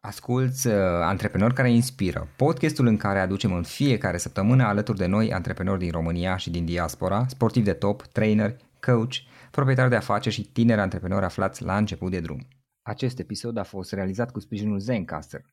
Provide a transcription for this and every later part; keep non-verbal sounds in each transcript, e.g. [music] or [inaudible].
Asculți uh, Antreprenori care inspiră, podcastul în care aducem în fiecare săptămână alături de noi antreprenori din România și din diaspora, sportivi de top, trainer, coach, proprietari de afaceri și tineri antreprenori aflați la început de drum. Acest episod a fost realizat cu sprijinul Zencaster,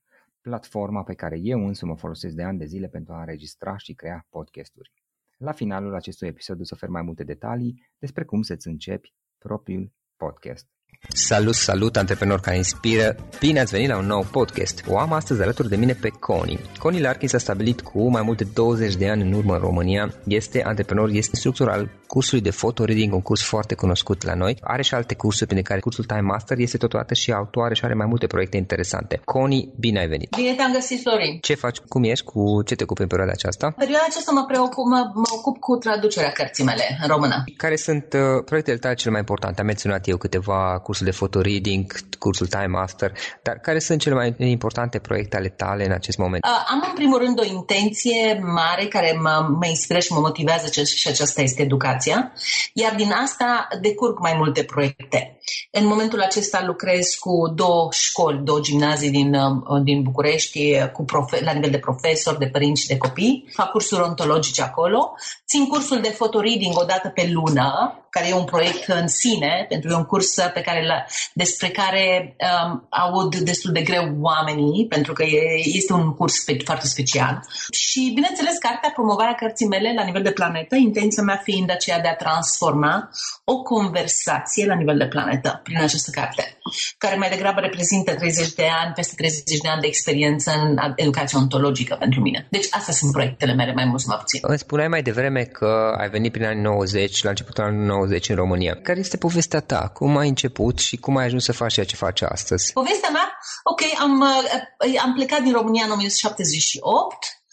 platforma pe care eu însumi o folosesc de ani de zile pentru a înregistra și crea podcasturi. La finalul acestui episod o să ofer mai multe detalii despre cum să-ți începi propriul podcast. Salut, salut, antreprenori care inspiră! Bine ați venit la un nou podcast. O am astăzi alături de mine pe Coni. Coni Larkin s-a stabilit cu mai mult de 20 de ani în urmă în România. Este antreprenor, este instructor al cursului de photo reading, un curs foarte cunoscut la noi. Are și alte cursuri, printre care cursul Time Master este totodată și autoare și are mai multe proiecte interesante. Coni, bine ai venit! Bine te-am găsit, Florin! Ce faci? Cum ești? Cu ce te ocupi în perioada aceasta? Perioada aceasta mă, preocup, mă, mă ocup cu traducerea cărții mele în română. Care sunt uh, proiectele tale cele mai importante? Am menționat eu câteva cursuri de photo reading, cursul Time Master, dar care sunt cele mai importante proiecte ale tale în acest moment? Uh, am în primul rând o intenție mare care mă, mă inspiră și mă motivează și aceasta este educația, iar din asta decurg mai multe proiecte. În momentul acesta lucrez cu două școli, două gimnazii din, uh, din București, cu profe- la nivel de profesor, de părinți și de copii. Fac cursuri ontologice acolo. Țin cursul de photoreading o dată pe lună, care e un proiect în sine, pentru că e un curs pe care la, despre care um, aud destul de greu oamenii, pentru că e, este un curs spe- foarte special. Și, bineînțeles, cartea, promovarea cărții mele la nivel de planetă, intenția mea fiind aceea de a transforma o conversație la nivel de planetă prin această carte, care mai degrabă reprezintă 30 de ani, peste 30 de ani de experiență în educație ontologică pentru mine. Deci, astea sunt proiectele mele, mai mult sau mai puțin. Îmi spuneai mai devreme că ai venit prin anii 90, la începutul anului 90 în România. Care este povestea ta? Cum ai început și cum ai ajuns să faci ceea ce faci astăzi? Povestea mea? Ok, am, uh, am plecat din România în 1978, uh,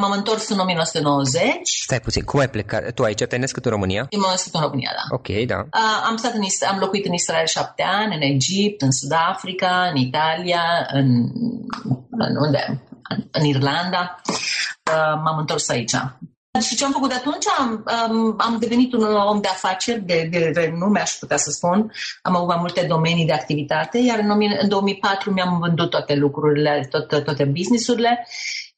m-am întors în 1990. Stai puțin, cum ai plecat? Tu aici te-ai născut în România? Eu m-am născut în România, da. Ok, da. Uh, am, stat în, am locuit în Israel șapte ani, în Egipt, în Sud-Africa, în Italia, în, în unde? În, în Irlanda. Uh, m-am întors aici. Și ce am făcut de atunci? Am, am, am devenit un om de afaceri, de, de renume, aș putea să spun. Am avut mai multe domenii de activitate, iar în, în 2004 mi-am vândut toate lucrurile, toate, toate businessurile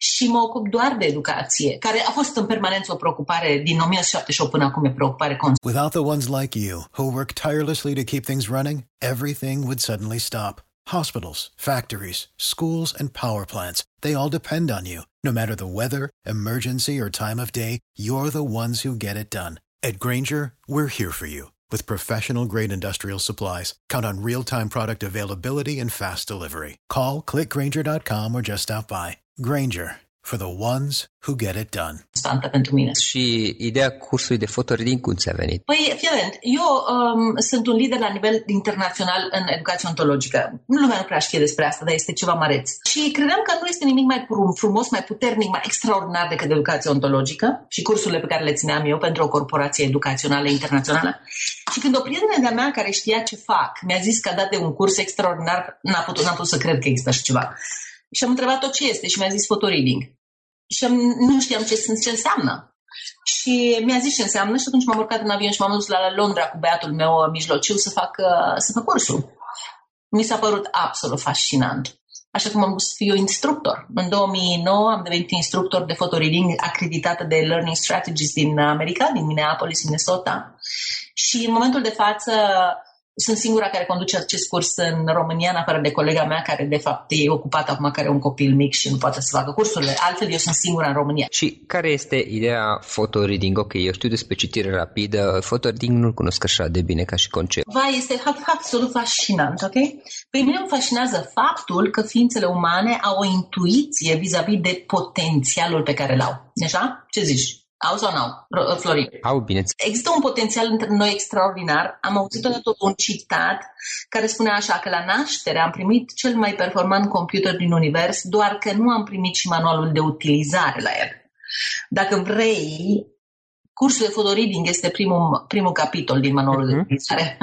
și mă ocup doar de educație, care a fost în permanență o preocupare din 1978 până acum e preocupare constantă. Without the ones like you, who work tirelessly to keep things running, everything would suddenly stop. Hospitals, factories, schools, and power plants, they all depend on you. No matter the weather, emergency, or time of day, you're the ones who get it done. At Granger, we're here for you with professional grade industrial supplies. Count on real time product availability and fast delivery. Call clickgranger.com or just stop by. Granger for the ones who get it done. Constantă pentru mine. Și ideea cursului de fotoreading cum ți-a venit? Păi, fiorent, eu um, sunt un lider la nivel internațional în educație ontologică. Lumea nu prea știe despre asta, dar este ceva măreț. Și credeam că nu este nimic mai frumos, mai puternic, mai extraordinar decât educație ontologică și cursurile pe care le țineam eu pentru o corporație educațională internațională. Și când o prietenă de-a mea care știa ce fac mi-a zis că a dat de un curs extraordinar, n-a putut, n-a putut să cred că există așa ceva. Și am întrebat-o ce este și mi-a zis fotoreading. Și am, nu știam ce, ce înseamnă. Și mi-a zis ce înseamnă și atunci m-am urcat în avion și m-am dus la Londra cu băiatul meu mijlociu să fac, să fac cursul. Mi s-a părut absolut fascinant. Așa că m-am dus să fiu instructor. În 2009 am devenit instructor de fotoreading acreditată de Learning Strategies din America, din Minneapolis, Minnesota. Și în momentul de față sunt singura care conduce acest curs în România, în afară de colega mea, care de fapt e ocupată acum, care are un copil mic și nu poate să facă cursurile. Altfel, eu sunt singura în România. Și care este ideea photoreading? Ok, eu știu despre citire rapidă, photoreading nu-l cunosc așa de bine ca și concept. Va, este absolut fascinant, ok? Pe mine îmi fascinează faptul că ființele umane au o intuiție vis-a-vis de potențialul pe care l-au. Așa? Ce zici? Au sau nu? Florin? Au, bine. Există un potențial între noi extraordinar. Am auzit odată un citat care spune așa că la naștere am primit cel mai performant computer din univers, doar că nu am primit și manualul de utilizare la el. Dacă vrei, cursul de fotoreading este primul, primul capitol din manualul uh-huh. de utilizare.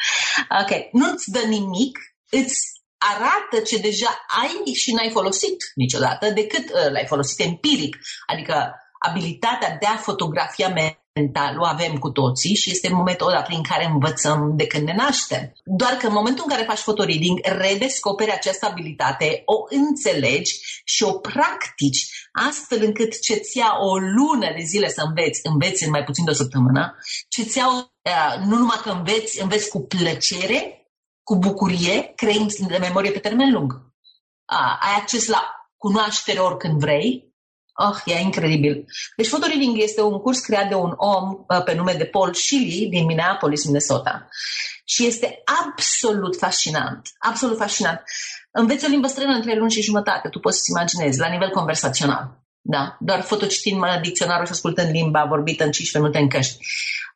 [laughs] ok, nu-ți dă nimic, îți arată ce deja ai și n-ai folosit niciodată, decât uh, l-ai folosit empiric, adică abilitatea de a fotografia mental o avem cu toții și este metoda prin care învățăm de când ne naștem. Doar că în momentul în care faci fotoreading, redescoperi această abilitate, o înțelegi și o practici astfel încât ce-ți ia o lună de zile să înveți, înveți în mai puțin de o săptămână, ce-ți ia, uh, nu numai că înveți, înveți cu plăcere, cu bucurie, creând de memorie pe termen lung. Uh, ai acces la cunoaștere oricând vrei, Oh, e incredibil. Deci Photoreading este un curs creat de un om uh, pe nume de Paul Shilly din Minneapolis, Minnesota. Și este absolut fascinant. Absolut fascinant. Înveți o limbă străină în trei luni și jumătate, tu poți să-ți imaginezi, la nivel conversațional. Da, doar fotocitind dicționarul și ascultând limba vorbită în 15 minute în căști.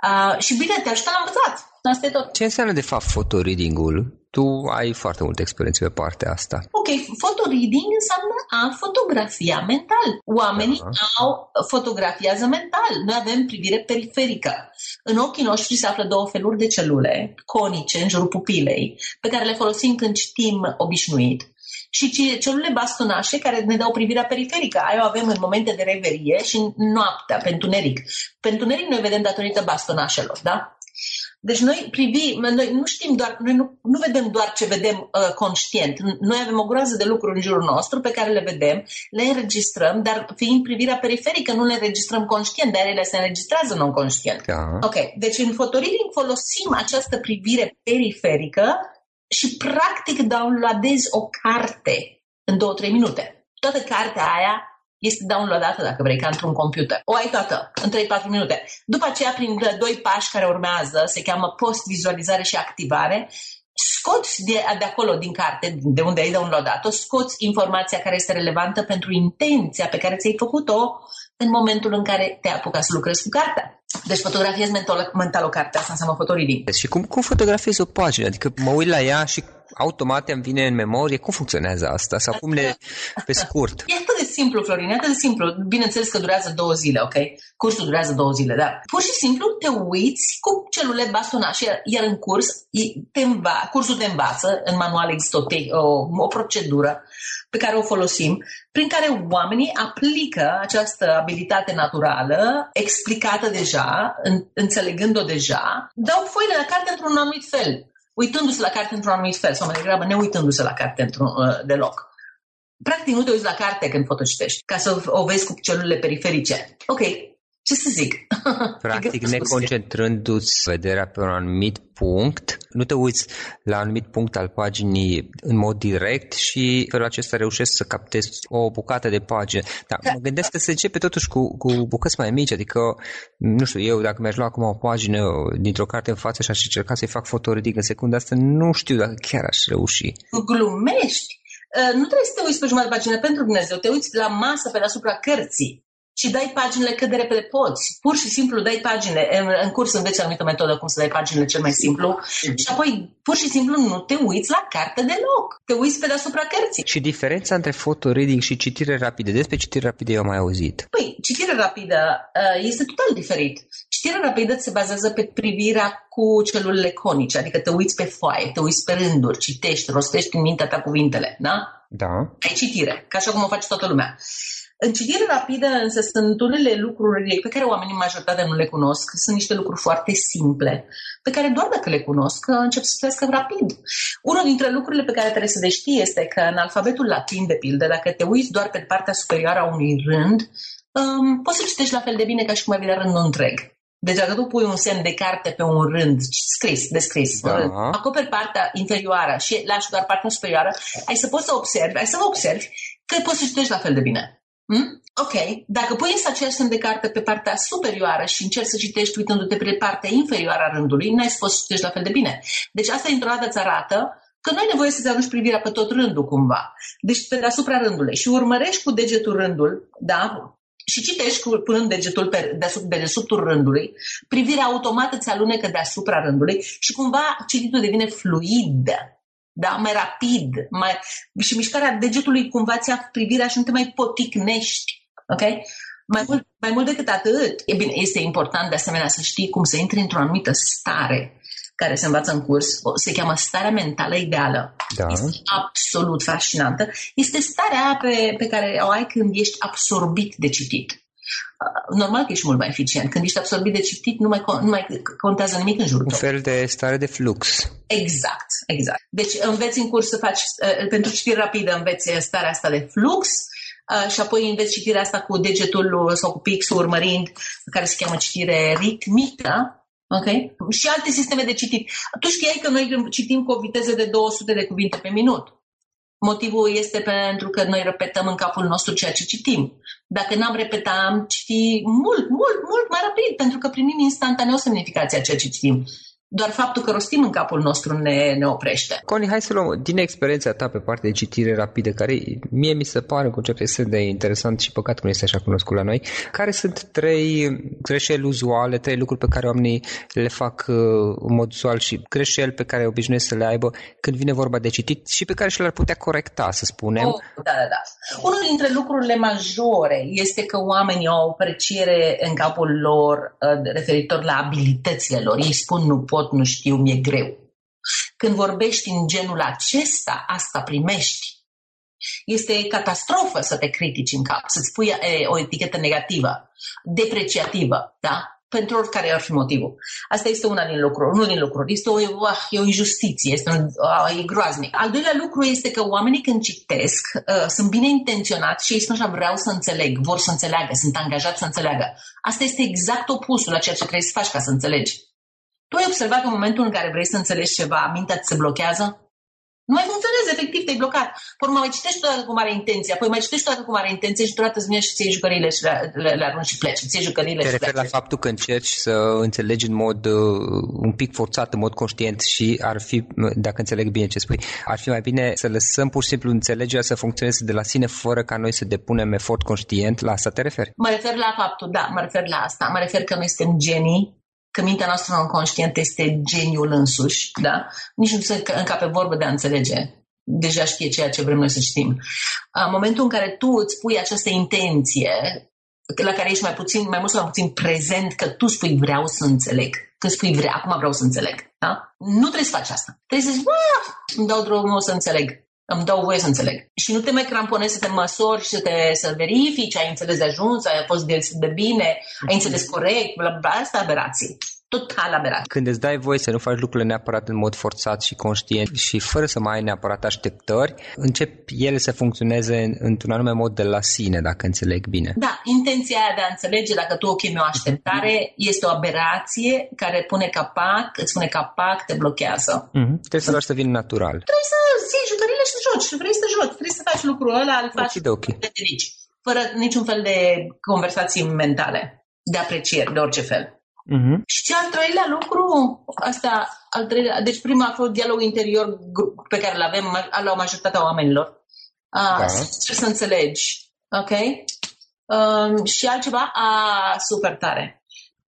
Uh, și bine, te ajută la învățat. Asta e tot. Ce înseamnă de fapt fotoreading-ul? Tu ai foarte multă experiență pe partea asta. Ok, fotoreading înseamnă a fotografia mental. Oamenii uh-huh. au fotografiază mental. Noi avem privire periferică. În ochii noștri se află două feluri de celule conice în jurul pupilei, pe care le folosim când citim obișnuit și celule bastonașe care ne dau privirea periferică. Aia o avem în momente de reverie și noaptea, pentru întuneric. Pentru întuneric noi vedem datorită bastonașelor, da? Deci noi privim, noi nu știm doar, noi nu, nu vedem doar ce vedem uh, conștient. Noi avem o groază de lucruri în jurul nostru pe care le vedem, le înregistrăm, dar fiind privirea periferică nu le înregistrăm conștient, dar ele se înregistrează non-conștient. Da. Ok, deci în fotoreading folosim această privire periferică și practic downloadezi o carte în 2-3 minute. Toată cartea aia este downloadată, dacă vrei, ca într-un computer. O ai toată, în 3-4 minute. După aceea, prin doi pași care urmează, se cheamă post-vizualizare și activare, scoți de, de acolo, din carte, de unde ai downloadat-o, scoți informația care este relevantă pentru intenția pe care ți-ai făcut-o în momentul în care te apuca să lucrezi cu cartea. Deci fotografiez mental, mental o carte, asta înseamnă fotoreading. Și cum, cum fotografiezi o pagină? Adică mă uit la ea și automat îmi vine în memorie. Cum funcționează asta? Sau cum le, pe scurt? E atât de simplu, Florin, e atât de simplu. Bineînțeles că durează două zile, ok? Cursul durează două zile, dar pur și simplu te uiți cu celule bastonașe, iar în curs, te înva, cursul te învață, în manual există o, o, o procedură pe care o folosim, prin care oamenii aplică această abilitate naturală, explicată deja, în, înțelegând-o deja, dau foile la carte într-un anumit fel uitându-se la carte într-un anumit fel, sau mai degrabă ne uitându-se la carte într-un uh, deloc. Practic nu te uiți la carte când fotocitești, ca să o vezi cu celulele periferice. Ok, ce să zic? [laughs] Practic, neconcentrându-ți vederea pe un anumit punct, nu te uiți la un anumit punct al paginii în mod direct și felul acesta reușești să captezi o bucată de pagină. Dar mă gândesc că se începe totuși cu, cu bucăți mai mici, adică, nu știu, eu dacă mi-aș lua acum o pagină dintr-o carte în față și aș încerca să-i fac fotoridic în secunda asta, nu știu dacă chiar aș reuși. Glumești? Uh, nu trebuie să te uiți pe jumătate de pagină pentru Dumnezeu, te uiți la masă pe deasupra cărții și dai paginile cât de repede poți. Pur și simplu dai pagine. În, în curs înveți anumită metodă cum să dai paginile cel mai simplu mm-hmm. și apoi pur și simplu nu te uiți la carte deloc. Te uiți pe deasupra cărții. Și diferența între fotoreading și citire rapidă? Despre citire rapidă eu am mai auzit. Păi, citire rapidă uh, este total diferit. Citirea rapidă se bazează pe privirea cu celulele conice, adică te uiți pe foaie, te uiți pe rânduri, citești, rostești în mintea ta cuvintele, da? Da. Ai citire, ca așa cum o face toată lumea. În citire rapidă însă sunt unele lucruri pe care oamenii majoritatea nu le cunosc. Sunt niște lucruri foarte simple, pe care doar dacă le cunosc încep să citească rapid. Unul dintre lucrurile pe care trebuie să le știi este că în alfabetul latin, de pildă, dacă te uiți doar pe partea superioară a unui rând, um, poți să citești la fel de bine ca și cum ai vedea rândul întreg. Deci dacă tu pui un semn de carte pe un rând scris, descris, da. acoperi partea inferioară și lași doar partea superioară, ai să poți să observi, ai să observi că poți să citești la fel de bine. Hmm? Ok, dacă pui însă aceeași semn de carte pe partea superioară și încerci să citești uitându-te pe partea inferioară a rândului, n-ai să poți să citești la fel de bine. Deci asta într-o dată îți arată că nu ai nevoie să-ți arunci privirea pe tot rândul cumva. Deci pe deasupra rândului și urmărești cu degetul rândul, da? Și citești cu, punând degetul pe deasupra, de desubtul rândului, privirea automată ți alunecă deasupra rândului și cumva cititul devine fluid da? mai rapid, mai... și mișcarea degetului cumva ți privirea și nu te mai poticnești. Ok? Mai mult, mai mult decât atât, e bine, este important de asemenea să știi cum să intri într-o anumită stare care se învață în curs, se cheamă starea mentală ideală. Da. Este absolut fascinantă. Este starea pe, pe care o ai când ești absorbit de citit. Uh, normal că ești mult mai eficient. Când ești absorbit de citit, nu mai, nu mai contează nimic în jurul Un fel de stare de flux. Exact, exact. Deci înveți în curs să faci, uh, pentru citire rapidă înveți starea asta de flux, Uh, și apoi înveți citirea asta cu degetul sau cu pixul urmărind, care se cheamă citire ritmică, Ok? Și alte sisteme de citit. Tu știai că noi citim cu o viteză de 200 de cuvinte pe minut. Motivul este pentru că noi repetăm în capul nostru ceea ce citim. Dacă n-am repetat, am citi mult, mult, mult mai rapid, pentru că primim instantaneu semnificația ceea ce citim. Doar faptul că rostim în capul nostru ne, ne oprește. Connie, hai să luăm din experiența ta pe partea de citire rapidă, care mie mi se pare un concept extrem de interesant și păcat că nu este așa cunoscut la noi. Care sunt trei greșeli uzuale, trei lucruri pe care oamenii le fac uh, în mod uzual și greșeli pe care obișnuiesc să le aibă când vine vorba de citit și pe care și le-ar putea corecta, să spunem? Oh, da, da, da. Unul dintre lucrurile majore este că oamenii au o apreciere în capul lor uh, referitor la abilitățile lor. Ei spun nu pot, nu știu, mi-e greu. Când vorbești în genul acesta, asta primești. Este catastrofă să te critici în cap, să-ți pui e, o etichetă negativă, depreciativă, da? pentru oricare ar fi motivul. Asta este una din lucruri, unul din lucruri. Este o, uh, e o injustiție, este un, uh, e groaznic. Al doilea lucru este că oamenii când citesc uh, sunt bine intenționați și ei spun așa, vreau să înțeleg, vor să înțeleagă, sunt angajați să înțeleagă. Asta este exact opusul la ceea ce trebuie să faci ca să înțelegi. Tu ai observat că în momentul în care vrei să înțelegi ceva, mintea ți se blochează? Nu mai funcționează, efectiv, te-ai blocat. Păi mai citești toată cu mare intenție, apoi mai citești toată cu mare intenție și deodată îți vine și ți jucările și le, le, le arunci și pleci. Ți jucările Te și referi la faptul că încerci să înțelegi în mod uh, un pic forțat, în mod conștient și ar fi, dacă înțeleg bine ce spui, ar fi mai bine să lăsăm pur și simplu înțelegerea să funcționeze de la sine fără ca noi să depunem efort conștient. La asta te referi? Mă refer la faptul, da, mă refer la asta. Mă refer că noi suntem genii că mintea noastră non-conștientă este geniul însuși, da? Nici nu se încape vorbă de a înțelege. Deja știe ceea ce vrem noi să știm. În momentul în care tu îți pui această intenție, la care ești mai puțin, mai mult sau mai puțin prezent, că tu spui vreau să înțeleg. Când spui vrea, acum vreau să înțeleg. Da? Nu trebuie să faci asta. Trebuie să zici, îmi dau drumul să înțeleg îmi dau voie să înțeleg. Și nu te mai cramponezi să te măsori și să te să verifici, ai înțeles de ajuns, ai fost de, de bine, ai înțeles corect, bla, bla, asta aberații total aberat. Când îți dai voie să nu faci lucrurile neapărat în mod forțat și conștient și fără să mai ai neapărat așteptări, încep ele să funcționeze într-un anume mod de la sine, dacă înțeleg bine. Da, intenția aia de a înțelege, dacă tu o chemi o așteptare, este o aberație care pune capac, îți pune capac, te blochează. Mm-hmm. Trebuie să lași să vină natural. Trebuie să ții jucările și să joci. Vrei să joci, trebuie să faci lucrul ăla, îl faci okay. de fără niciun fel de conversații mentale, de aprecieri, de orice fel. Uh-huh. Și al treilea lucru, asta, al treilea, deci prima a fost dialog interior pe care îl avem la o majoritatea oamenilor. Uh, da. Să înțelegi, ok? Um, și altceva, a, super tare.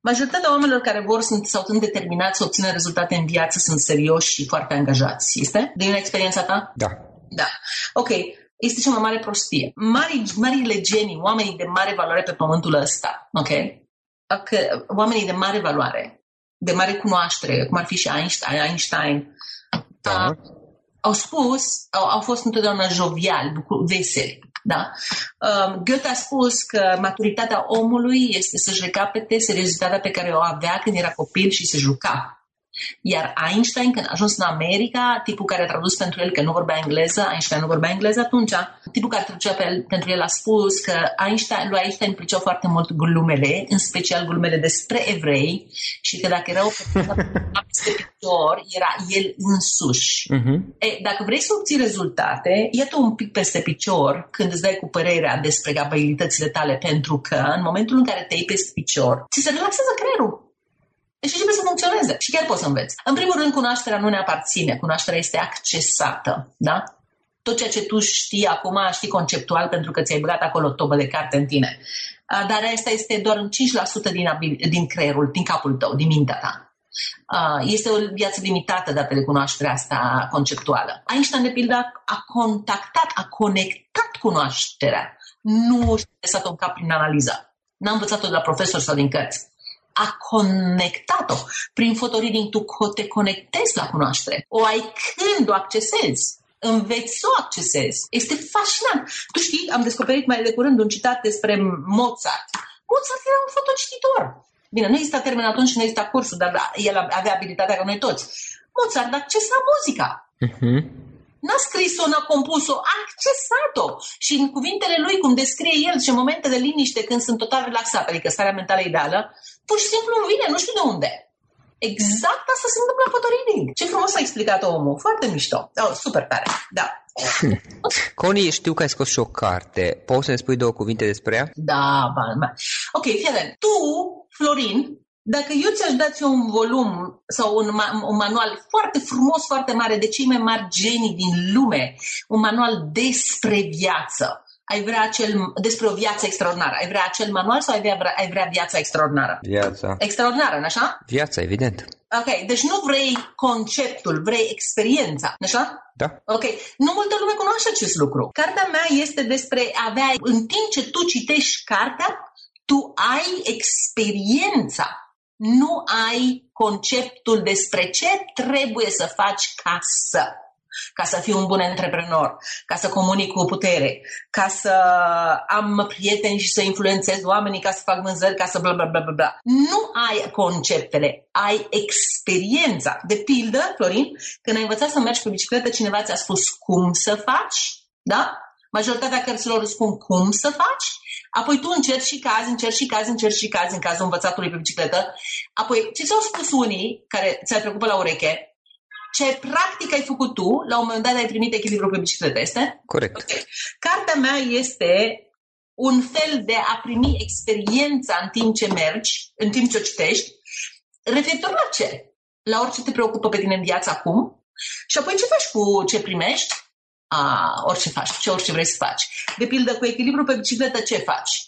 Majoritatea oamenilor care vor sunt, sau sunt determinați să obțină rezultate în viață sunt serioși și foarte angajați. Este? Din experiența ta? Da. Da. Ok. Este cea mai mare prostie. Mari, marile genii, oamenii de mare valoare pe pământul ăsta, ok? Că, oamenii de mare valoare, de mare cunoaștere, cum ar fi și Einstein, Einstein da. au spus, au, au fost întotdeauna joviali, veseli. Da? Um, Goethe a spus că maturitatea omului este să-și recapete seriozitatea pe care o avea când era copil și se juca. Iar Einstein, când a ajuns în America, tipul care a tradus pentru el că nu vorbea engleză, Einstein nu vorbea engleză atunci, tipul care traducea pe, pentru el a spus că Einstein, lui Einstein plăceau foarte mult glumele, în special glumele despre evrei, și că dacă era o persoană peste [laughs] picior, era el însuși. Uh-huh. E, dacă vrei să obții rezultate, iată un pic peste picior când îți dai cu părerea despre abilitățile tale, pentru că în momentul în care te iei peste picior, ți se relaxează creierul Deci trebuie să funcționeze și chiar poți să înveți. În primul rând, cunoașterea nu ne aparține, cunoașterea este accesată, da? Tot ceea ce tu știi acum, știi conceptual pentru că ți-ai băgat acolo o tobă de carte în tine. Dar asta este doar 5% din, din creierul, din capul tău, din mintea ta. Este o viață limitată dată de cunoașterea asta conceptuală. Einstein, de pildă, a contactat, a conectat cunoașterea. Nu și-a lăsat în cap prin analiză. N-a învățat-o de la profesor sau din cărți. A conectat-o. Prin fotoreading tu te conectezi la cunoaștere. O ai când o accesezi înveți să o accesezi. Este fascinant. Tu știi, am descoperit mai de curând un citat despre Mozart. Mozart era un fotocititor. Bine, nu exista termen atunci și nu exista cursul, dar el avea abilitatea ca noi toți. Mozart accesa muzica. Uh-huh. N-a scris-o, n-a compus-o, a accesat-o. Și în cuvintele lui, cum descrie el, și în momente de liniște, când sunt total relaxat, adică starea mentală ideală, pur și simplu îmi vine, nu știu de unde. Exact asta se întâmplă la fotoreading. Ce frumos a explicat omul. Foarte mișto. Oh, super tare. Da. [laughs] Connie, știu că ai scos și o carte. Poți să ne spui două cuvinte despre ea? Da, ba, ba. Ok, fii Tu, Florin, dacă eu ți-aș da un volum sau un, ma- un manual foarte frumos, foarte mare, de cei mai mari genii din lume, un manual despre viață, ai vrea acel, despre o viață extraordinară. Ai vrea acel manual sau ai vrea, ai vrea viața extraordinară? Viața. Extraordinară, nu așa? Viața, evident. Ok, deci nu vrei conceptul, vrei experiența, nu așa? Da. Ok, nu multă lume cunoaște acest lucru. Cartea mea este despre a avea, în timp ce tu citești cartea, tu ai experiența nu ai conceptul despre ce trebuie să faci ca să ca să fiu un bun antreprenor, ca să comunic cu putere, ca să am prieteni și să influențez oamenii, ca să fac vânzări, ca să bla bla bla bla bla. Nu ai conceptele, ai experiența. De pildă, Florin, când ai învățat să mergi pe bicicletă, cineva ți-a spus cum să faci, da? Majoritatea cărților spun cum să faci, apoi tu încerci și cazi, încerci și cazi, încerci și cazi în cazul învățatului pe bicicletă, apoi ce ți-au spus unii care ți-ar preocupă la ureche, ce practic ai făcut tu, la un moment dat ai primit echilibru pe bicicletă, este? Corect. Okay. Cartea mea este un fel de a primi experiența în timp ce mergi, în timp ce o citești, referitor la ce? La orice te preocupă pe tine în viață acum și apoi ce faci cu ce primești? A, orice faci, ce orice vrei să faci. De pildă, cu echilibru pe bicicletă, ce faci?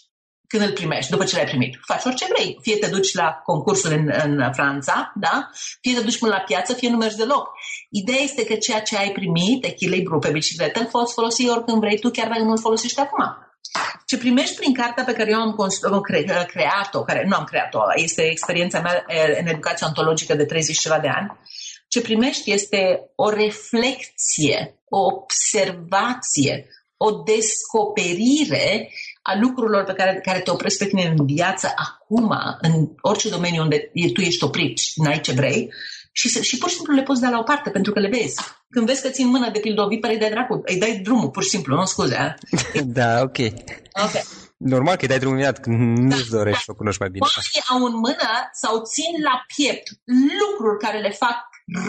Când îl primești, după ce l-ai primit. Faci orice vrei. Fie te duci la concursul în, în Franța, da? fie te duci până la piață, fie nu mergi deloc. Ideea este că ceea ce ai primit, echilibru pe bicicletă, îl poți folosi oricând vrei tu, chiar dacă nu îl folosești acum. Ce primești prin cartea pe care eu am cre- creat-o, care nu am creat-o, este experiența mea în educație ontologică de 30 ceva de ani, ce primești este o reflexie, o observație, o descoperire a lucrurilor pe care, care te opresc pe tine în viață acum, în orice domeniu unde tu ești oprit și n-ai ce vrei, și, și pur și simplu le poți da la o parte pentru că le vezi. Când vezi că țin mână de pildă o viperă, îi dai dracu, îi dai drumul, pur și simplu, nu scuze. A? [laughs] da, ok. Ok. Normal că îi dai drumul imediat, când da, nu-ți dorești da. să o cunoști mai bine. Oamenii au în mână sau țin la piept lucruri care le fac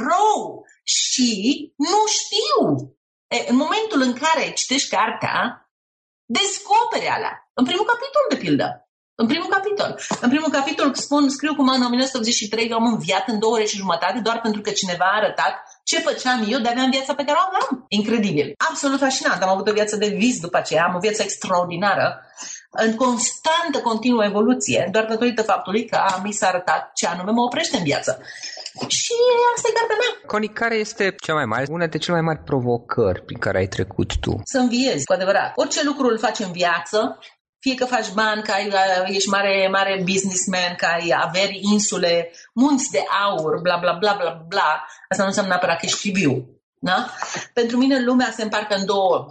rău și nu știu. E, în momentul în care citești cartea, descoperi alea. În primul capitol, de pildă. În primul capitol. În primul capitol spun, scriu cum în 1983 eu am înviat în două ore și jumătate doar pentru că cineva a arătat ce făceam eu de aveam viața pe care o aveam. Incredibil. Absolut fascinant. Am avut o viață de vis după aceea, am o viață extraordinară, în constantă, continuă evoluție, doar datorită faptului că mi s-a arătat ce anume mă oprește în viață. Și asta e cartea mea. Coni, care este cea mai mare, una dintre cele mai mari provocări prin care ai trecut tu? Să înviezi, cu adevărat. Orice lucru îl faci în viață, fie că faci bani, că ai, ești mare, mare businessman, că ai averi, insule, munți de aur, bla bla bla bla bla, asta nu înseamnă neapărat că ești viu. Da? Pentru mine lumea se împarcă în două.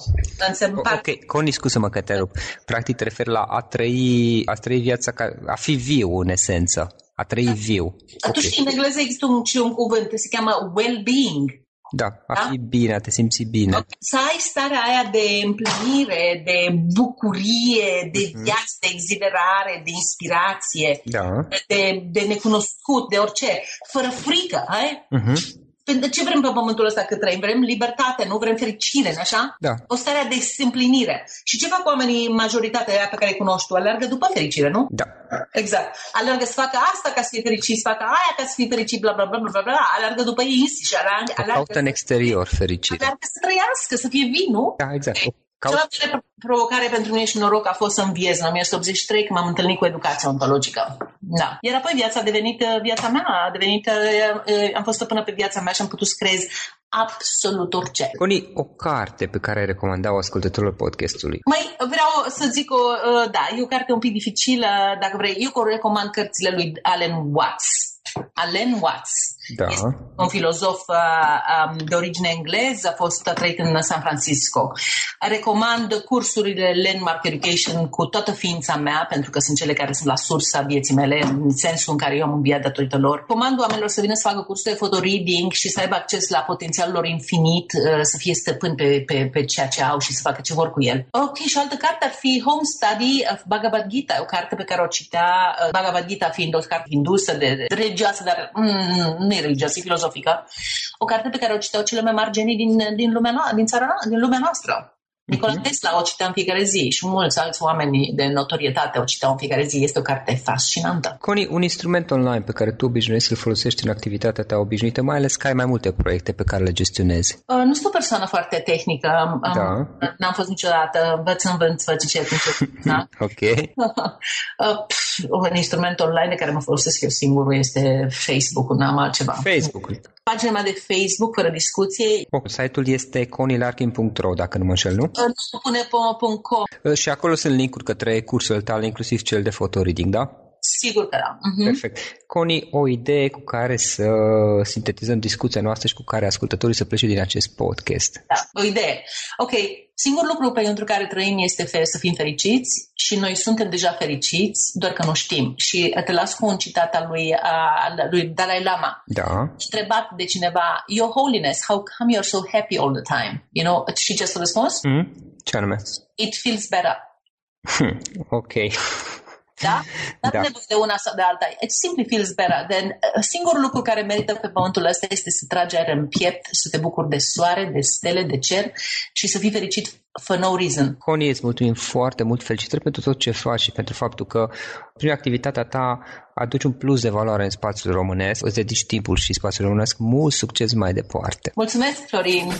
Se împarcă... Ok, Coni, scuză-mă că te rup. Practic te referi la a trăi, a trăi viața, ca, a fi viu în esență. A trăi da. viu. Atunci okay. în engleză există un, un cuvânt, se cheamă well-being. Da, a da? fi bine, a te simți bine. Okay. Să ai starea aia de împlinire, de bucurie, de mm-hmm. viață, de exhilarare, de inspirație, da. de, de necunoscut, de orice, fără frică, ai? Mm-hmm Pentru ce vrem pe pământul ăsta cât trăim? Vrem libertate, nu vrem fericire, așa? Da. O stare de împlinire. Și ce fac oamenii, majoritatea aia pe care îi cunoști tu? Alergă după fericire, nu? Da. Exact. Alergă să facă asta ca să fie fericit, să facă aia ca să fie fericit, bla bla bla bla bla, bla. Alergă după ei înșiși, alergă, O alergă, caută în exterior fericire. alergă să trăiască, să fie vii, nu? Da, exact. O Caut... Cealaltă provocare pentru mine și noroc a fost să înviez în 1983 când m-am întâlnit cu educația ontologică. Da. Iar apoi viața a devenit uh, viața mea, a devenit, uh, uh, am fost stăpână pe viața mea și am putut să creez absolut orice. Coni, o carte pe care ai recomanda-o ascultătorilor podcastului. Mai vreau să zic, o, da, e o carte un pic dificilă, dacă vrei. Eu recomand cărțile lui Alan Watts. Alan Watts. Da. Este un filozof uh, de origine engleză, a fost a trăit în San Francisco. Recomand cursurile Landmark Education cu toată ființa mea, pentru că sunt cele care sunt la sursa vieții mele, în sensul în care eu am înviat datorită lor. Comand oamenilor să vină să facă cursul de photoreading și să aibă acces la potențialul lor infinit, uh, să fie stăpân pe, pe, pe ceea ce au și să facă ce vor cu el. Ok, și o altă carte ar fi Home Study of Bhagavad Gita, o carte pe care o citea, uh, Bhagavad Gita fiind o carte hindusă, de, de religioasă, dar mm, nu e religioasă, e filozofică. O carte pe care o citeau cele mai mari genii din, din, lumea, din, țara, din lumea noastră. Nikola uh-huh. Tesla o citea în fiecare zi și mulți alți oameni de notorietate o citeau în fiecare zi. Este o carte fascinantă. Connie, un instrument online pe care tu obișnuiești să-l folosești în activitatea ta obișnuită, mai ales că ai mai multe proiecte pe care le gestionezi. Uh, nu sunt o persoană foarte tehnică. Um, da. N-am fost niciodată. Învăț, învăț, văd ce [laughs] da? Ok. [laughs] uh, pf, un instrument online de care mă folosesc eu singur este Facebook-ul, n-am altceva. Facebook-ul. Pagina mea de Facebook, fără discuție. Oh, site-ul este conilarkin.ro, dacă nu mă înșel, nu? Pune.com. Și acolo sunt linkuri către cursurile tale, inclusiv cel de photoreading, da? Sigur că da. Uh-huh. Perfect. Coni, o idee cu care să sintetizăm discuția noastră și cu care ascultătorii să plece din acest podcast. Da, o idee. Ok, singurul lucru pentru care trăim este să fim fericiți și noi suntem deja fericiți, doar că nu știm. Și te las cu un citat al lui, al lui Dalai Lama. Da. Întrebat de cineva, Your Holiness, how come you're so happy all the time? You know, și ce a răspuns? Mm? Ce anume? It feels better. Hmm, [laughs] ok. Da? Nu da. nevoie de una sau de alta. It simply feels better. Then, uh, singurul lucru care merită pe pământul ăsta este să tragi aer în piept, să te bucuri de soare, de stele, de cer și să fii fericit for no reason. Connie, îți mulțumim foarte mult. Felicitări pentru tot ce faci și pentru faptul că prin activitatea ta aduci un plus de valoare în spațiul românesc, îți dedici timpul și spațiul românesc. Mult succes mai departe! Mulțumesc, Florin!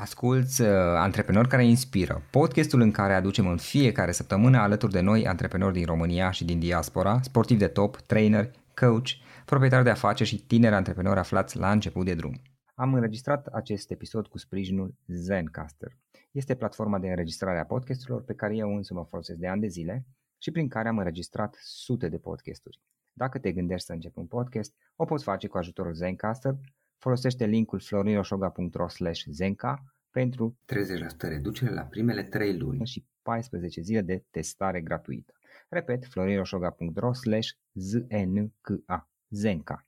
Asculți uh, Antreprenori care inspiră, podcastul în care aducem în fiecare săptămână alături de noi antreprenori din România și din diaspora, sportivi de top, trainer, coach, proprietari de afaceri și tineri antreprenori aflați la început de drum. Am înregistrat acest episod cu sprijinul Zencaster. Este platforma de înregistrare a podcasturilor pe care eu însumi o folosesc de ani de zile și prin care am înregistrat sute de podcasturi. Dacă te gândești să începi un podcast, o poți face cu ajutorul Zencaster Folosește linkul florinosoga.ro zenca pentru 30% reducere la primele 3 luni și 14 zile de testare gratuită. Repet, florinosoga.ro znka zenca.